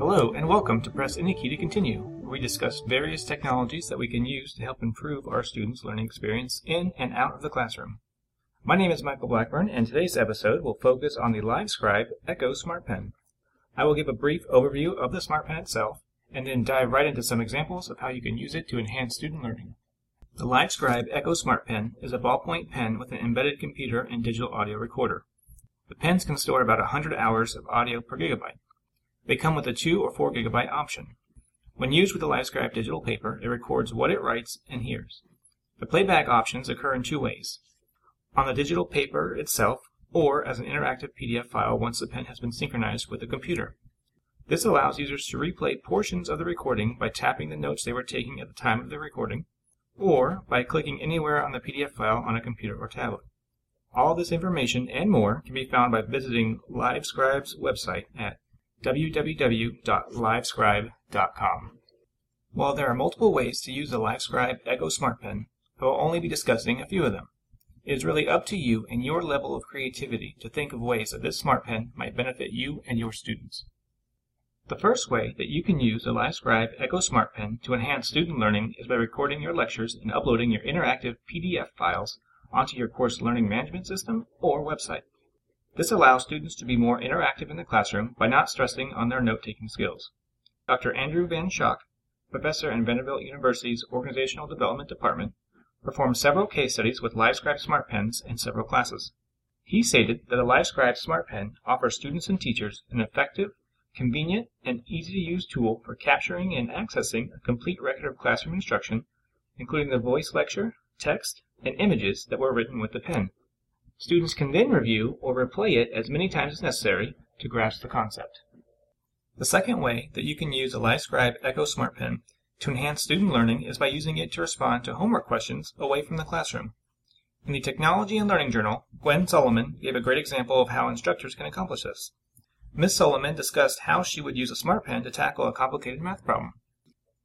Hello, and welcome to Press Any Key to Continue, where we discuss various technologies that we can use to help improve our students' learning experience in and out of the classroom. My name is Michael Blackburn, and today's episode will focus on the LiveScribe Echo Smart Pen. I will give a brief overview of the Smart Pen itself, and then dive right into some examples of how you can use it to enhance student learning. The LiveScribe Echo Smart Pen is a ballpoint pen with an embedded computer and digital audio recorder. The pens can store about 100 hours of audio per gigabyte. They come with a 2 or 4 gigabyte option. When used with the LiveScribe digital paper, it records what it writes and hears. The playback options occur in two ways. On the digital paper itself, or as an interactive PDF file once the pen has been synchronized with the computer. This allows users to replay portions of the recording by tapping the notes they were taking at the time of the recording, or by clicking anywhere on the PDF file on a computer or tablet. All this information and more can be found by visiting LiveScribe's website at www.livescribe.com. While there are multiple ways to use the LiveScribe Echo Smart Pen, I will only be discussing a few of them. It is really up to you and your level of creativity to think of ways that this smart pen might benefit you and your students. The first way that you can use the LiveScribe Echo Smart Pen to enhance student learning is by recording your lectures and uploading your interactive PDF files onto your course learning management system or website. This allows students to be more interactive in the classroom by not stressing on their note-taking skills. Dr. Andrew Van Schaack, professor in Vanderbilt University's Organizational Development Department, performed several case studies with LiveScribe Smart Pens in several classes. He stated that a LiveScribe Smart Pen offers students and teachers an effective, convenient, and easy-to-use tool for capturing and accessing a complete record of classroom instruction, including the voice lecture, text, and images that were written with the pen. Students can then review or replay it as many times as necessary to grasp the concept. The second way that you can use a LiveScribe Echo Smart Pen to enhance student learning is by using it to respond to homework questions away from the classroom. In the Technology and Learning Journal, Gwen Solomon gave a great example of how instructors can accomplish this. Ms. Solomon discussed how she would use a smart pen to tackle a complicated math problem.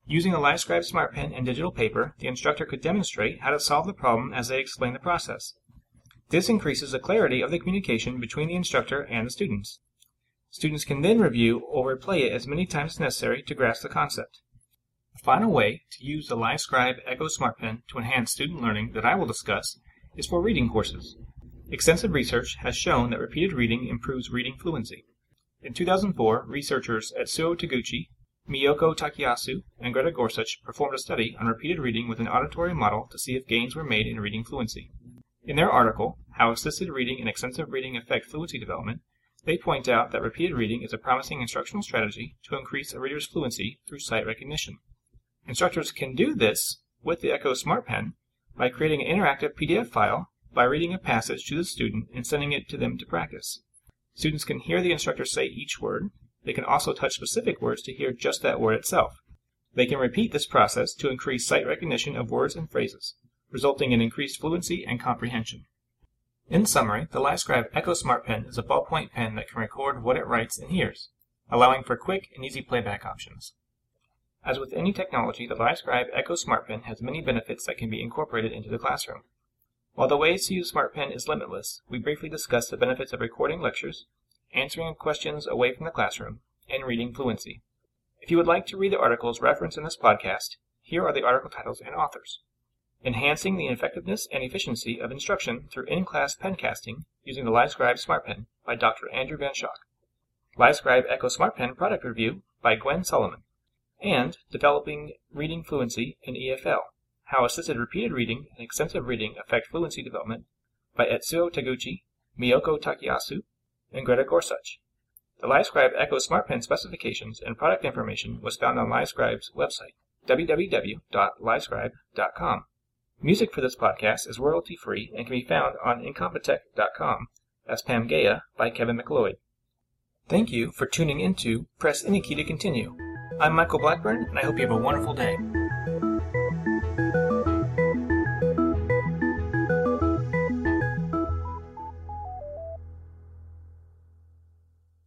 Using a LiveScribe smart pen and digital paper, the instructor could demonstrate how to solve the problem as they explain the process. This increases the clarity of the communication between the instructor and the students. Students can then review or replay it as many times as necessary to grasp the concept. The final way to use the LiveScribe Echo Smart Pen to enhance student learning that I will discuss is for reading courses. Extensive research has shown that repeated reading improves reading fluency. In 2004, researchers at Etsuo Taguchi, Miyoko Takayasu, and Greta Gorsuch performed a study on repeated reading with an auditory model to see if gains were made in reading fluency. In their article, How Assisted Reading and Extensive Reading Affect Fluency Development, they point out that repeated reading is a promising instructional strategy to increase a reader's fluency through sight recognition. Instructors can do this with the Echo Smart Pen by creating an interactive PDF file by reading a passage to the student and sending it to them to practice. Students can hear the instructor say each word. They can also touch specific words to hear just that word itself. They can repeat this process to increase sight recognition of words and phrases resulting in increased fluency and comprehension. In summary, the LiveScribe Echo Smart Pen is a ballpoint pen that can record what it writes and hears, allowing for quick and easy playback options. As with any technology, the LiveScribe Echo Smart Pen has many benefits that can be incorporated into the classroom. While the ways to use Smart Pen is limitless, we briefly discussed the benefits of recording lectures, answering questions away from the classroom, and reading fluency. If you would like to read the articles referenced in this podcast, here are the article titles and authors. Enhancing the Effectiveness and Efficiency of Instruction Through In-Class Pencasting Using the LiveScribe Smart Pen by Dr. Andrew Van Schaack. LiveScribe Echo Smart Pen Product Review by Gwen Solomon. And Developing Reading Fluency in EFL. How Assisted Repeated Reading and Extensive Reading Affect Fluency Development by Etsuo Taguchi, Miyoko Takayasu, and Greta Gorsuch. The LiveScribe Echo Smart Pen specifications and product information was found on LiveScribe's website, www.livescribe.com. Music for this podcast is royalty free and can be found on incompetech.com as "Pam Pamgaea by Kevin MacLeod. Thank you for tuning into Press Any Key to Continue. I'm Michael Blackburn, and I hope you have a wonderful day.